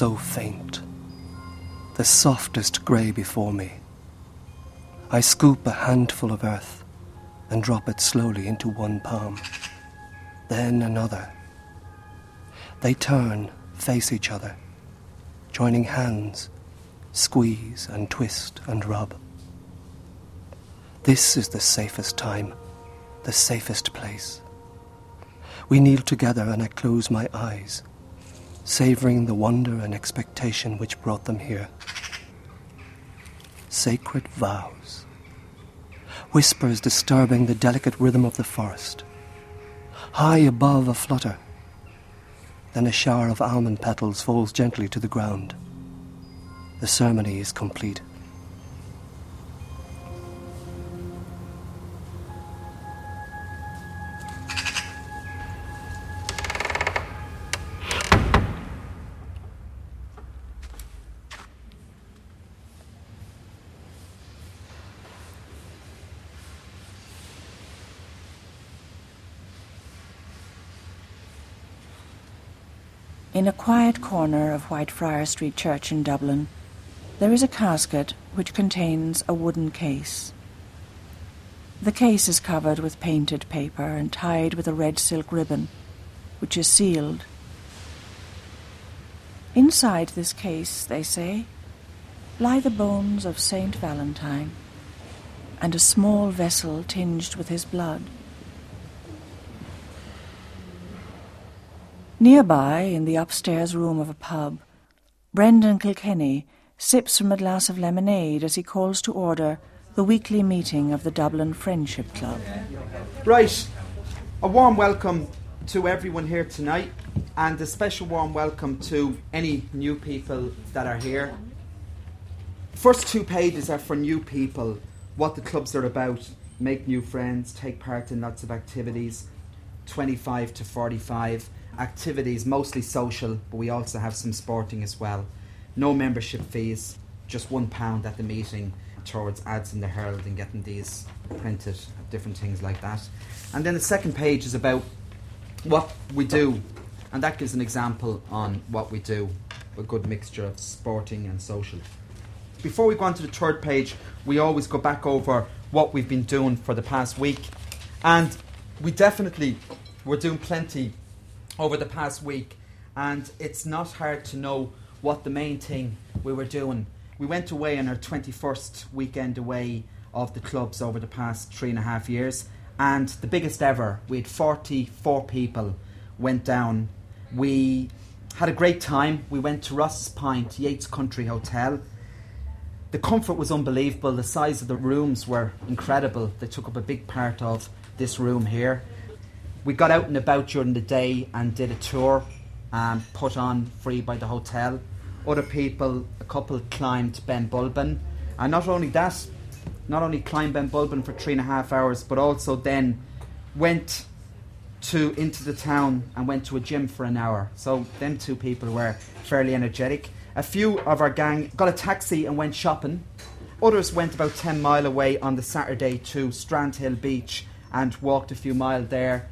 so faint, the softest grey before me. I scoop a handful of earth and drop it slowly into one palm, then another. They turn, face each other, joining hands, squeeze and twist and rub. This is the safest time, the safest place. We kneel together and I close my eyes, savoring the wonder and expectation which brought them here. Sacred vows. Whispers disturbing the delicate rhythm of the forest. High above a flutter. Then a shower of almond petals falls gently to the ground. The ceremony is complete. In a quiet corner of Whitefriar Street Church in Dublin, there is a casket which contains a wooden case. The case is covered with painted paper and tied with a red silk ribbon, which is sealed. Inside this case, they say, lie the bones of Saint Valentine and a small vessel tinged with his blood. Nearby, in the upstairs room of a pub, Brendan Kilkenny sips from a glass of lemonade as he calls to order the weekly meeting of the Dublin Friendship Club. Right, a warm welcome to everyone here tonight, and a special warm welcome to any new people that are here. First two pages are for new people, what the clubs are about, make new friends, take part in lots of activities, 25 to 45 activities, mostly social, but we also have some sporting as well. No membership fees, just one pound at the meeting towards ads in the Herald and getting these printed, different things like that. And then the second page is about what we do, and that gives an example on what we do a good mixture of sporting and social. Before we go on to the third page, we always go back over what we've been doing for the past week, and we definitely we're doing plenty over the past week, and it's not hard to know what the main thing we were doing. We went away on our 21st weekend away of the clubs over the past three and a half years, and the biggest ever. We had 44 people went down. We had a great time. We went to Rosses Point, Yeats Country Hotel. The comfort was unbelievable. The size of the rooms were incredible. They took up a big part of this room here we got out and about during the day and did a tour um, put on free by the hotel. Other people, a couple climbed Ben Bulben. And not only that, not only climbed Ben Bulben for three and a half hours, but also then went to into the town and went to a gym for an hour. So them two people were fairly energetic. A few of our gang got a taxi and went shopping. Others went about 10 mile away on the Saturday to Strandhill Beach and walked a few miles there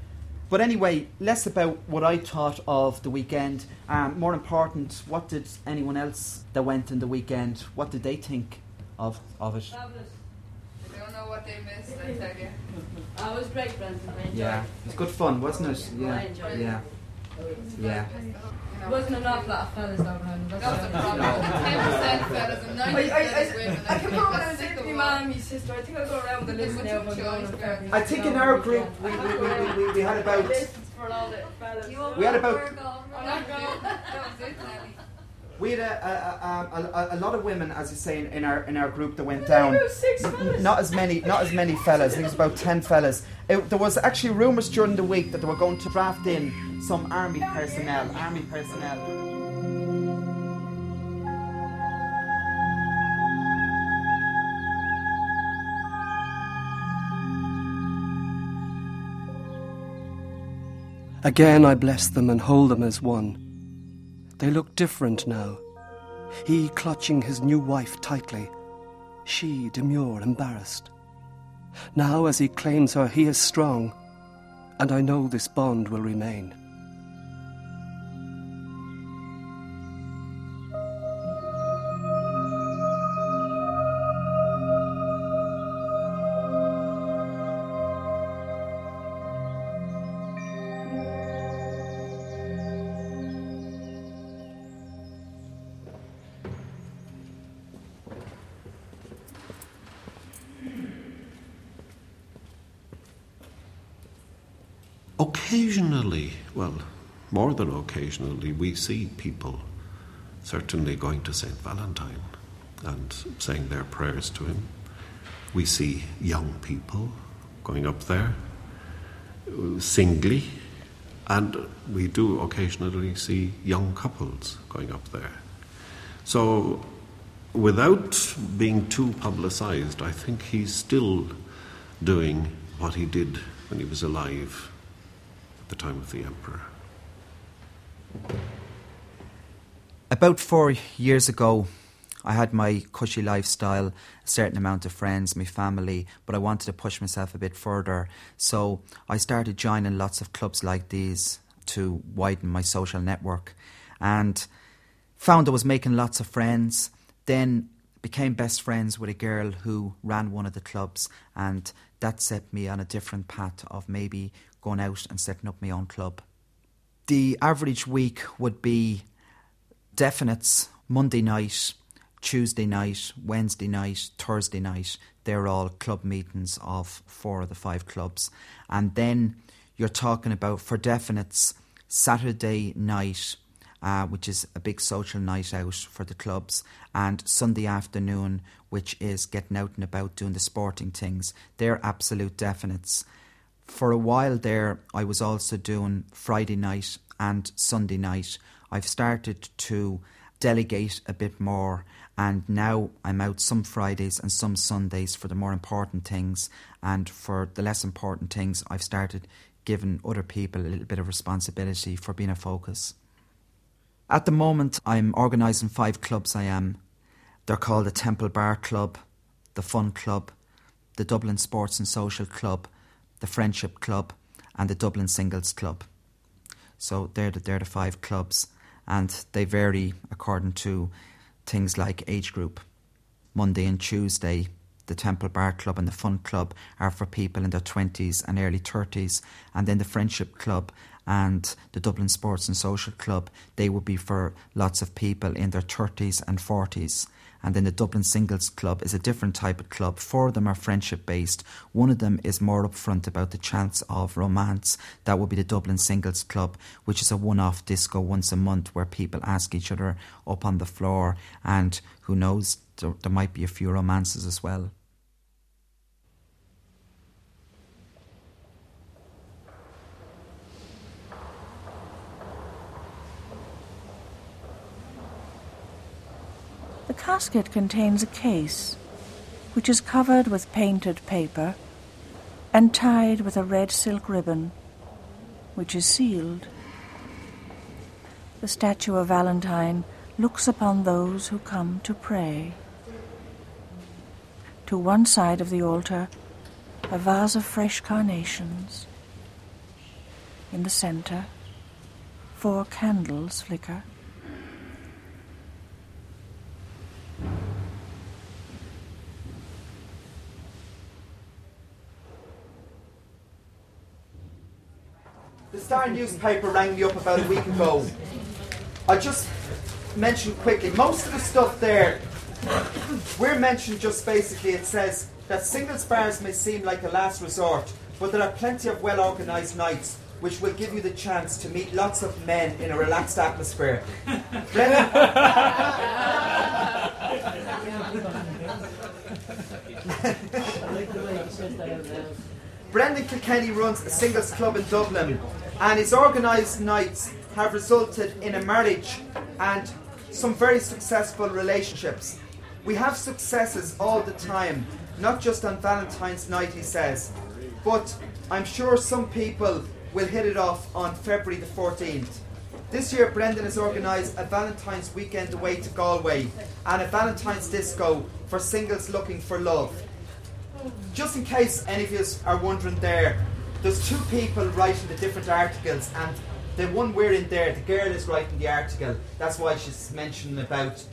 but anyway, less about what I thought of the weekend. Um, more important, what did anyone else that went in the weekend? What did they think of of it? I don't know what they missed. I tell you. Oh, it was great, Brendan. Yeah, it was good fun, wasn't it? Yeah, yeah, yeah. It wasn't an awful lot of fellas though, Brendan. That's the problem. Ten percent fellas and ninety percent women. I can remember when I was sick with my them. mum and my sister. I think I'll go around the list now. if I'm going on February. I think in our group we, we, we, we, we had about Lists for all the fellas. we had about we had a, a, a, a, a lot of women, as you say, in, in our in our group that went down. About six N- fellas. Not as many, not as many fellas. I think it was about ten fellas. It, there was actually rumours during the week that they were going to draft in some army personnel. Army personnel. Again I bless them and hold them as one. They look different now. He clutching his new wife tightly, she demure, embarrassed. Now, as he claims her, he is strong, and I know this bond will remain. Occasionally, well, more than occasionally, we see people certainly going to St. Valentine and saying their prayers to him. We see young people going up there singly, and we do occasionally see young couples going up there. So, without being too publicized, I think he's still doing what he did when he was alive the time of the emperor. About four years ago, I had my cushy lifestyle, a certain amount of friends, my family, but I wanted to push myself a bit further. So I started joining lots of clubs like these to widen my social network and found I was making lots of friends. Then became best friends with a girl who ran one of the clubs, and that set me on a different path of maybe going out and setting up my own club. The average week would be definites Monday night, Tuesday night, Wednesday night, Thursday night. They're all club meetings of four of the five clubs. And then you're talking about for definites Saturday night, uh, which is a big social night out for the clubs, and Sunday afternoon, which is getting out and about doing the sporting things. They're absolute definites. For a while there, I was also doing Friday night and Sunday night. I've started to delegate a bit more, and now I'm out some Fridays and some Sundays for the more important things, and for the less important things, I've started giving other people a little bit of responsibility for being a focus. At the moment, I'm organising five clubs. I am. They're called the Temple Bar Club, the Fun Club, the Dublin Sports and Social Club, the Friendship Club, and the Dublin Singles Club. So they're the, they're the five clubs, and they vary according to things like age group. Monday and Tuesday, the Temple Bar Club and the Fun Club are for people in their 20s and early 30s, and then the Friendship Club and the Dublin Sports and Social Club, they would be for lots of people in their 30s and 40s. And then the Dublin Singles Club is a different type of club. Four of them are friendship based. One of them is more upfront about the chance of romance. That would be the Dublin Singles Club, which is a one off disco once a month where people ask each other up on the floor. And who knows, there, there might be a few romances as well. The casket contains a case, which is covered with painted paper and tied with a red silk ribbon, which is sealed. The statue of Valentine looks upon those who come to pray. To one side of the altar, a vase of fresh carnations. In the center, four candles flicker. The Star newspaper rang me up about a week ago. I just mentioned quickly, most of the stuff there, we're mentioned just basically, it says that singles bars may seem like a last resort, but there are plenty of well organised nights which will give you the chance to meet lots of men in a relaxed atmosphere. Brendan, Brendan Kilkenny runs a singles club in Dublin, and his organised nights have resulted in a marriage and some very successful relationships. We have successes all the time, not just on Valentine's night, he says, but I'm sure some people will hit it off on February the 14th. This year, Brendan has organised a Valentine's weekend away to Galway and a Valentine's disco for singles looking for love. Just in case any of you are wondering there, there's two people writing the different articles, and the one we're in there, the girl is writing the article. That's why she's mentioning about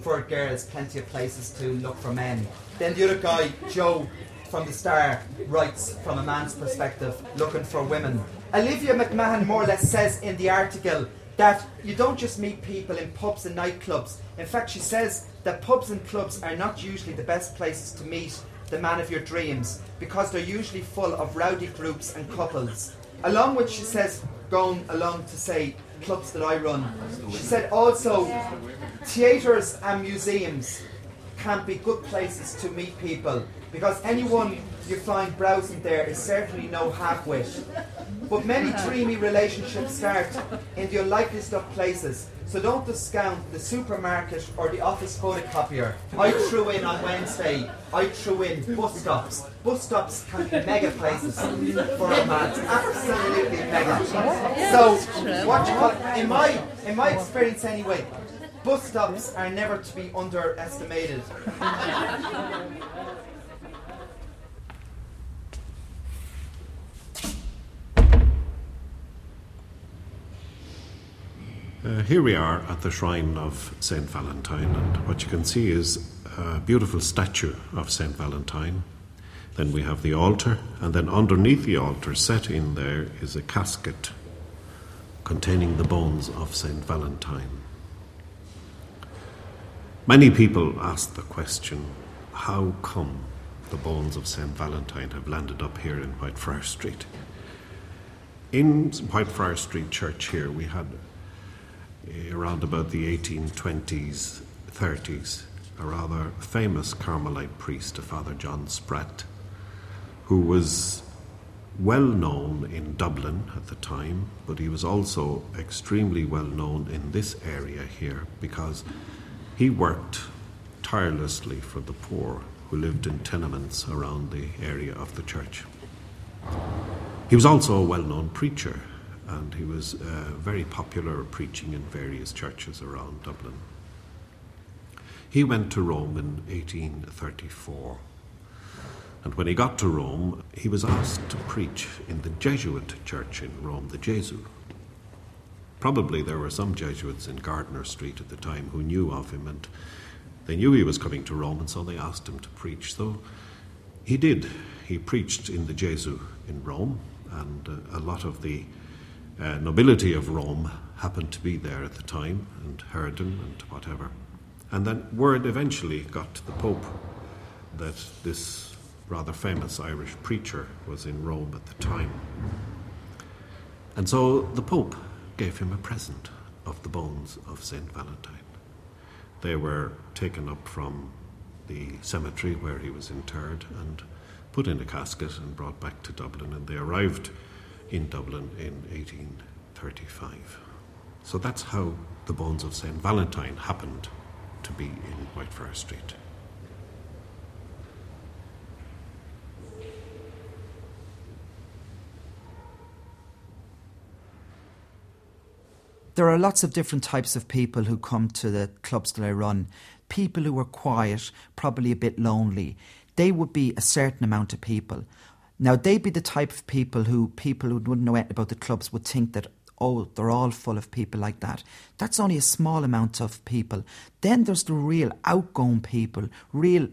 for girls plenty of places to look for men. Then the other guy, Joe from the Star, writes from a man's perspective, looking for women. Olivia McMahon more or less says in the article that you don't just meet people in pubs and nightclubs. In fact, she says that pubs and clubs are not usually the best places to meet the man of your dreams because they're usually full of rowdy groups and couples. along with she says going along to say clubs that I run. She said also theatres and museums can be good places to meet people because anyone you find browsing there is certainly no half-wit. But many dreamy relationships start in the unlikeliest of places. So don't discount the supermarket or the office photocopier. I threw in on Wednesday, I threw in bus stops. Bus stops can be mega places for romance. Absolutely mega. So what you call, in my in my experience anyway, bus stops are never to be underestimated. Uh, here we are at the shrine of Saint Valentine, and what you can see is a beautiful statue of Saint Valentine. Then we have the altar, and then underneath the altar, set in there, is a casket containing the bones of Saint Valentine. Many people ask the question how come the bones of Saint Valentine have landed up here in Whitefriars Street? In Whitefriars Street Church here, we had Eh, around about the 1820s, 30s, a rather famous Carmelite priest, a Father John Spratt, who was well known in Dublin at the time, but he was also extremely well known in this area here because he worked tirelessly for the poor who lived in tenements around the area of the church. He was also a well known preacher, and he was uh, very popular preaching in various churches around Dublin. He went to Rome in 1834. And when he got to Rome, he was asked to preach in the Jesuit church in Rome, the Gesù. Probably there were some Jesuits in Gardiner Street at the time who knew of him, and they knew he was coming to Rome, and so they asked him to preach. So he did. He preached in the Gesù in Rome, and uh, a lot of the uh, nobility of Rome happened to be there at the time, and heard him and whatever. And then word eventually got to the Pope that this rather famous Irish preacher was in Rome at the time. And so the Pope gave him a present of the bones of St. Valentine. They were taken up from the cemetery where he was interred and put in a casket and brought back to Dublin, and they arrived in Dublin in 1835. So that's how the bones of St. Valentine happened to be in Whitefriars Street. There are lots of different types of people who come to the clubs that I run. People who are quiet, probably a bit lonely. They would be a certain amount of people. Now, they'd be the type of people who people who wouldn't know anything about the clubs would think that, oh, they're all full of people like that. That's only a small amount of people. Then there's the real outgoing people, real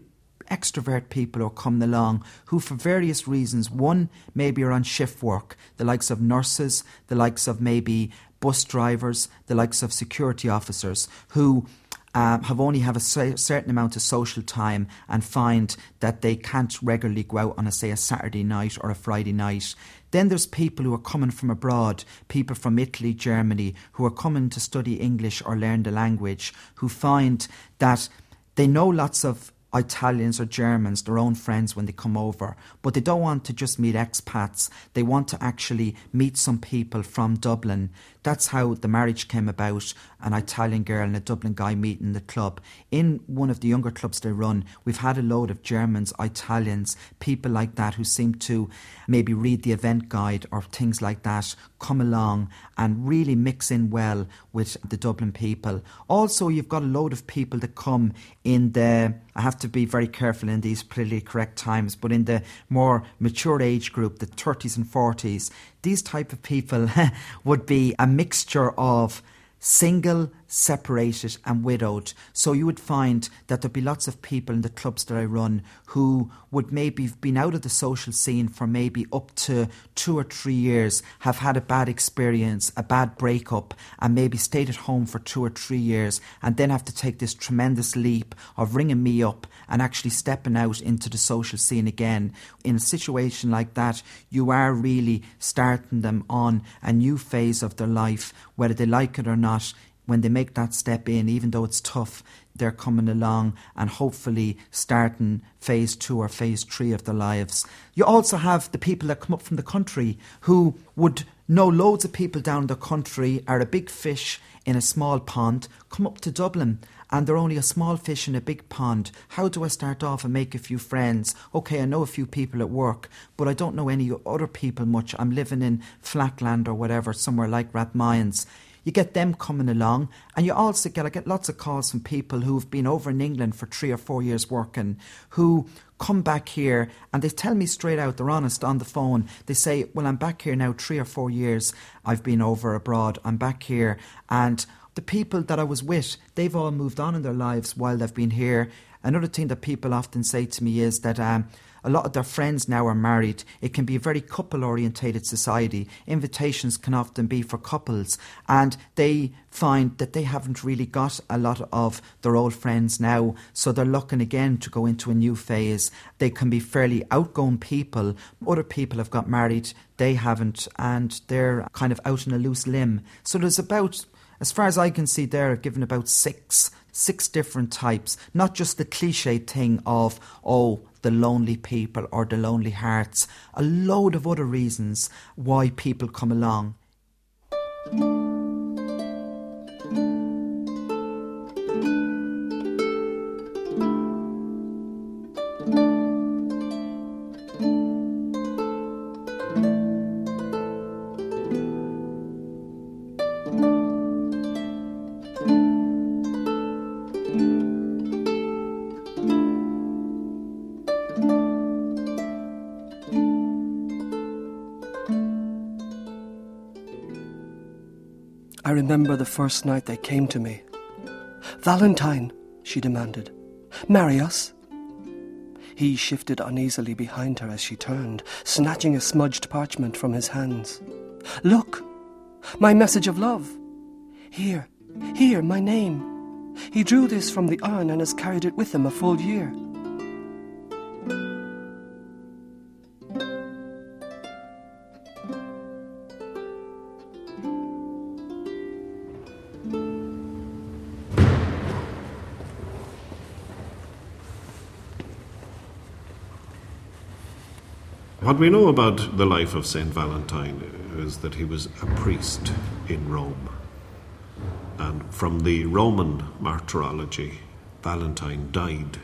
extrovert people who are coming along who, for various reasons, one, maybe are on shift work, the likes of nurses, the likes of maybe bus drivers, the likes of security officers who um, have only have a certain amount of social time and find that they can't regularly go out on a say a Saturday night or a Friday night. Then there's people who are coming from abroad, people from Italy, Germany, who are coming to study English or learn the language, who find that they know lots of Italians or Germans, their own friends when they come over, but they don't want to just meet expats. They want to actually meet some people from Dublin. That's how the marriage came about an Italian girl and a Dublin guy meeting in the club. In one of the younger clubs they run, we've had a load of Germans, Italians, people like that who seem to maybe read the event guide or things like that, come along and really mix in well with the Dublin people. Also, you've got a load of people that come in the I have to be very careful in these politically correct times, but in the more mature age group, the 30s and 40s, these type of people would be a mixture of single, separated and widowed. So you would find that there'd be lots of people in the clubs that I run who would maybe have been out of the social scene for maybe up to two or three years, have had a bad experience, a bad breakup, and maybe stayed at home for two or three years, and then have to take this tremendous leap of ringing me up and actually stepping out into the social scene again. In a situation like that, you are really starting them on a new phase of their life, whether they like it or not. When they make that step in, even though it's tough, they're coming along and hopefully starting phase two or phase three of their lives. You also have the people that come up from the country who would know loads of people down the country, are a big fish in a small pond, come up to Dublin and they're only a small fish in a big pond. How do I start off and make a few friends? Okay, I know a few people at work, but I don't know any other people much. I'm living in Flatland or whatever, somewhere like Rathmines. You get them coming along, and you also get I get lots of calls from people who've been over in England for three or four years working, who come back here and they tell me straight out, they're honest on the phone. They say, Well, I'm back here now three or four years. I've been over abroad. I'm back here and the people that I was with, they've all moved on in their lives while they've been here. Another thing that people often say to me is that um, a lot of their friends now are married. It can be a very couple orientated society. Invitations can often be for couples, and they find that they haven't really got a lot of their old friends now, so they're looking again to go into a new phase. They can be fairly outgoing people. Other people have got married, they haven't, and they're kind of out on a loose limb. So there's about as far as I can see, there given about six six different types, not just the cliche thing of oh the lonely people or the lonely hearts, a load of other reasons why people come along. Remember the first night they came to me. Valentine, she demanded, marry us. He shifted uneasily behind her as she turned, snatching a smudged parchment from his hands. Look, my message of love. Here, here, my name. He drew this from the urn and has carried it with him a full year. What we know about the life of St. Valentine is that he was a priest in Rome. And from the Roman martyrology, Valentine died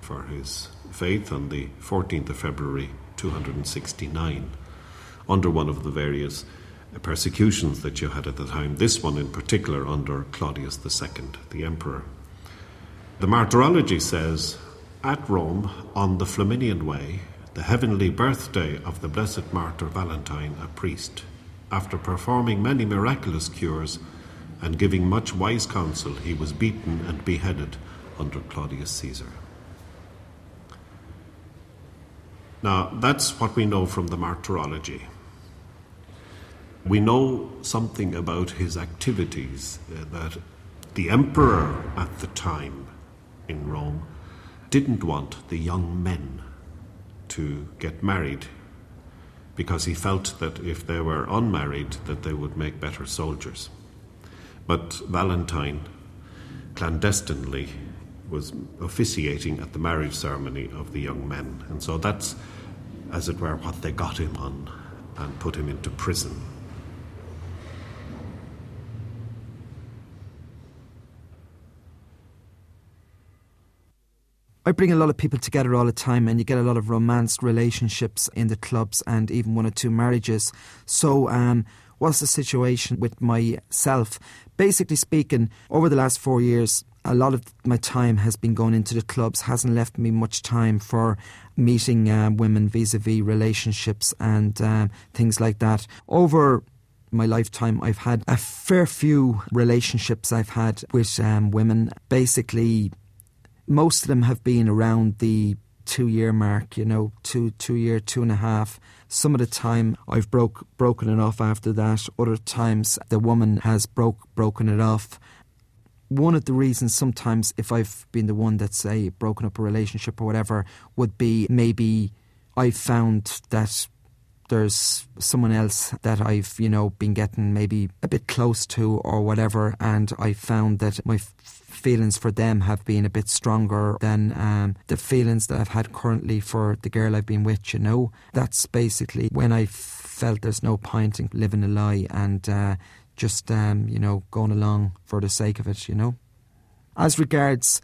for his faith on the 14th of February 269 under one of the various persecutions that you had at the time, this one in particular under Claudius II, the emperor. The martyrology says at Rome on the Flaminian Way, the heavenly birthday of the blessed martyr Valentine, a priest, after performing many miraculous cures and giving much wise counsel, he was beaten and beheaded under Claudius Caesar. Now, that's what we know from the martyrology. We know something about his activities uh, that the emperor at the time in Rome didn't want the young men to get married because he felt that if they were unmarried that they would make better soldiers. But valentine clandestinely was officiating at the marriage ceremony of the young men. And so that's as it were what they got him on and put him into prison I bring a lot of people together all the time, and you get a lot of romanced relationships in the clubs, and even one or two marriages. So, um, what's the situation with myself? Basically speaking, over the last four years, a lot of my time has been going into the clubs, hasn't left me much time for meeting uh, women vis a vis relationships and um, things like that. Over my lifetime, I've had a fair few relationships I've had with um, women. Basically, most of them have been around the two year mark, you know, two two year, two and a half. Some of the time I've broke broken it off after that. Other times the woman has broke broken it off. One of the reasons sometimes if I've been the one that's say broken up a relationship or whatever would be maybe I found that there's someone else that I've, you know, been getting maybe a bit close to or whatever, and I found that my feelings for them have been a bit stronger than um, the feelings that I've had currently for the girl I've been with, you know. That's basically when I felt there's no point in living a lie and uh, just, um, you know, going along for the sake of it, you know. As regards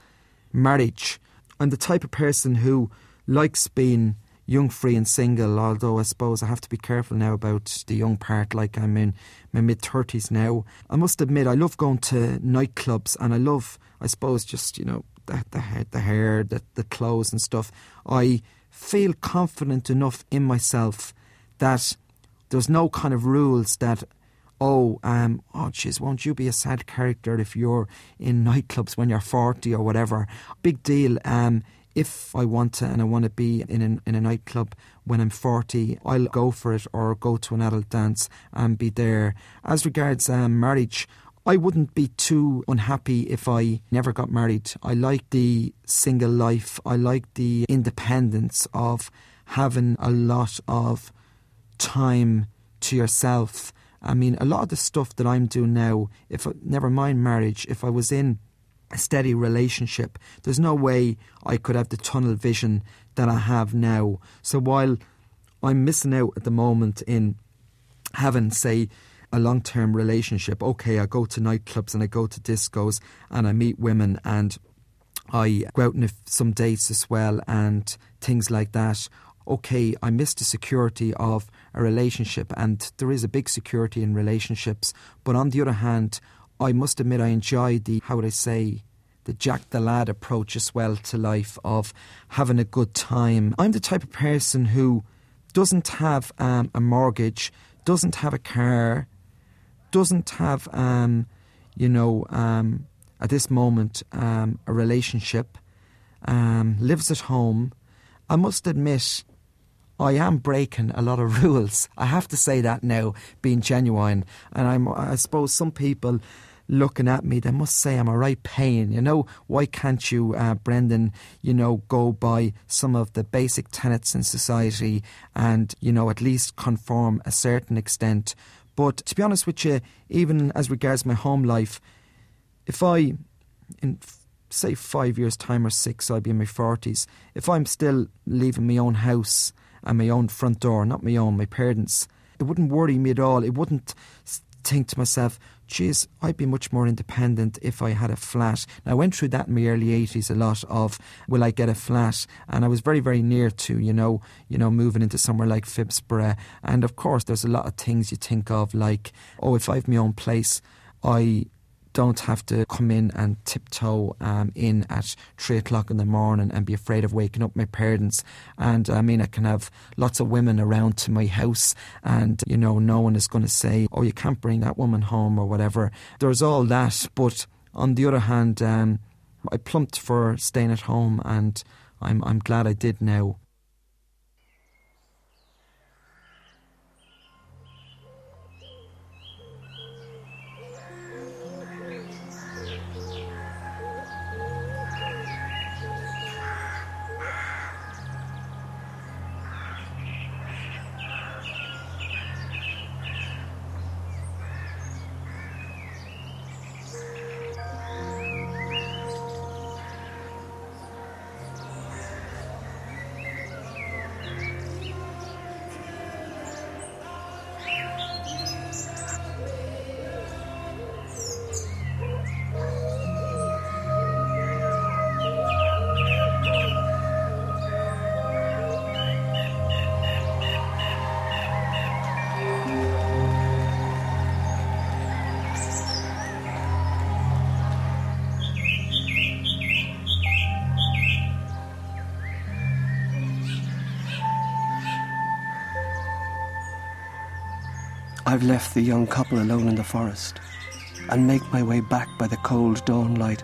marriage, I'm the type of person who likes being young, free, and single. Although I suppose I have to be careful now about the young part. Like I'm in my mid thirties now. I must admit, I love going to nightclubs, and I love, I suppose, just you know the the hair, the, hair, the, the clothes and stuff. I feel confident enough in myself that there's no kind of rules that oh, um, oh, jeez, won't you be a sad character if you're in nightclubs when you're 40 or whatever? Big deal. Um, if I want to and I want to be in, an, in a nightclub when I'm 40, I'll go for it or go to an adult dance and be there. As regards um, marriage, I wouldn't be too unhappy if I never got married. I like the single life, I like the independence of having a lot of time to yourself. I mean, a lot of the stuff that I'm doing now, if never mind marriage, if I was in a steady relationship. There's no way I could have the tunnel vision that I have now. So while I'm missing out at the moment in having, say, a long term relationship, okay, I go to nightclubs and I go to discos and I meet women and I go out on some dates as well and things like that. Okay, I miss the security of a relationship, and there is a big security in relationships. But on the other hand, I must admit I enjoy the, how would I say, the Jack the Lad approach as well to life of having a good time. I'm the type of person who doesn't have um, a mortgage, doesn't have a car, doesn't have, um, you know, um, at this moment, um, a relationship, um, lives at home. I must admit, I am breaking a lot of rules. I have to say that now, being genuine. And I'm, I suppose some people looking at me, they must say I'm a right pain. You know, why can't you, uh, Brendan, you know, go by some of the basic tenets in society and, you know, at least conform a certain extent? But to be honest with you, even as regards my home life, if I, in say five years' time or six, I'll be in my 40s, if I'm still leaving my own house and my own front door, not my own, my parents', it wouldn't worry me at all. It wouldn't think to myself, geez, I'd be much more independent if I had a flat. Now, I went through that in my early 80s a lot of, will I get a flat? And I was very, very near to, you know, you know, moving into somewhere like Phibsborough. And of course, there's a lot of things you think of, like, oh, if I have my own place, I don't have to come in and tiptoe um, in at three o'clock in the morning and be afraid of waking up my parents. And I mean, I can have lots of women around to my house, and you know, no one is going to say, "Oh, you can't bring that woman home" or whatever. There's all that, but on the other hand, um, I plumped for staying at home, and I'm I'm glad I did now. I've left the young couple alone in the forest and make my way back by the cold dawn light.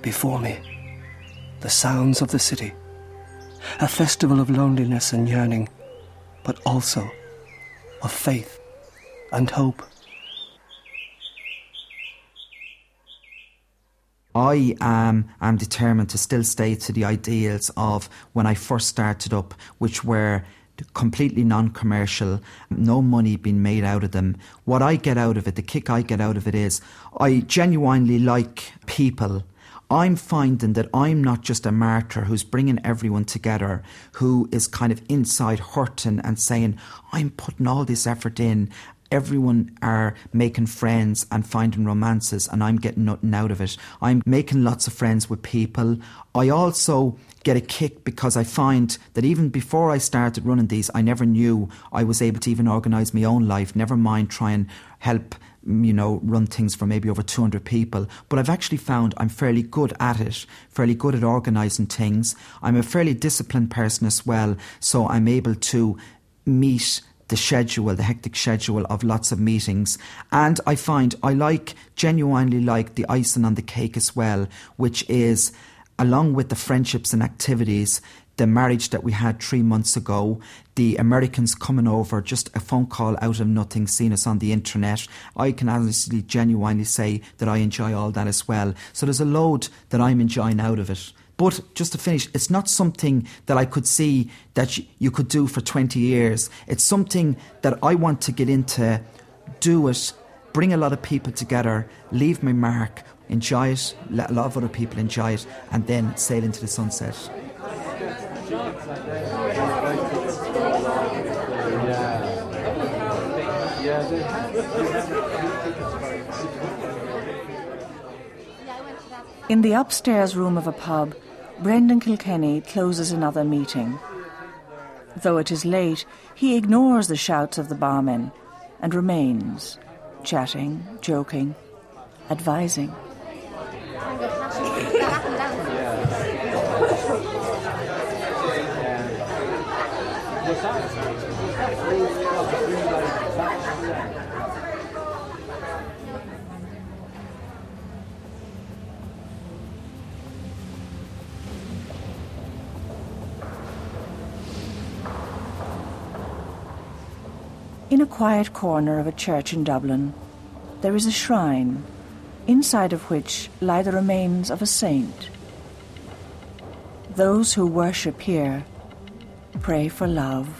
Before me, the sounds of the city, a festival of loneliness and yearning, but also of faith and hope. I am am determined to still stay to the ideals of when I first started up, which were completely non-commercial, no money being made out of them. What I get out of it, the kick I get out of it is I genuinely like people. I'm finding that I'm not just a martyr who's bringing everyone together, who is kind of inside hurting and saying, I'm putting all this effort in everyone are making friends and finding romances and I'm getting nothing out of it. I'm making lots of friends with people. I also get a kick because I find that even before I started running these, I never knew I was able to even organise my own life, never mind try and help mm, you know, run things for maybe over 200 people. But I've actually found I'm fairly good at it, fairly good at organising things. I'm a fairly disciplined person as well, so I'm able to meet the schedule, the hectic schedule of lots of meetings. And I find I like, genuinely like the icing on the cake as well, which is along with the friendships and activities, the marriage that we had three months ago, the Americans coming over, just a phone call out of nothing, seeing us on the internet. I can honestly, genuinely say that I enjoy all that as well. So there's a load that I'm enjoying out of it. But just to finish, it's not something that I could see that you could do for 20 years. It's something that I want to get into, do it, bring a lot of people together, leave my mark, enjoy it, let a lot of other people enjoy it, and then sail into the sunset. In the upstairs room of a pub, Brendan Kilkenny closes another meeting. Though it is late, he ignores the shouts of the barmen and remains, chatting, joking, advising. In a quiet corner of a church in Dublin, there is a shrine, inside of which lie the remains of a saint. Those who worship here pray for love.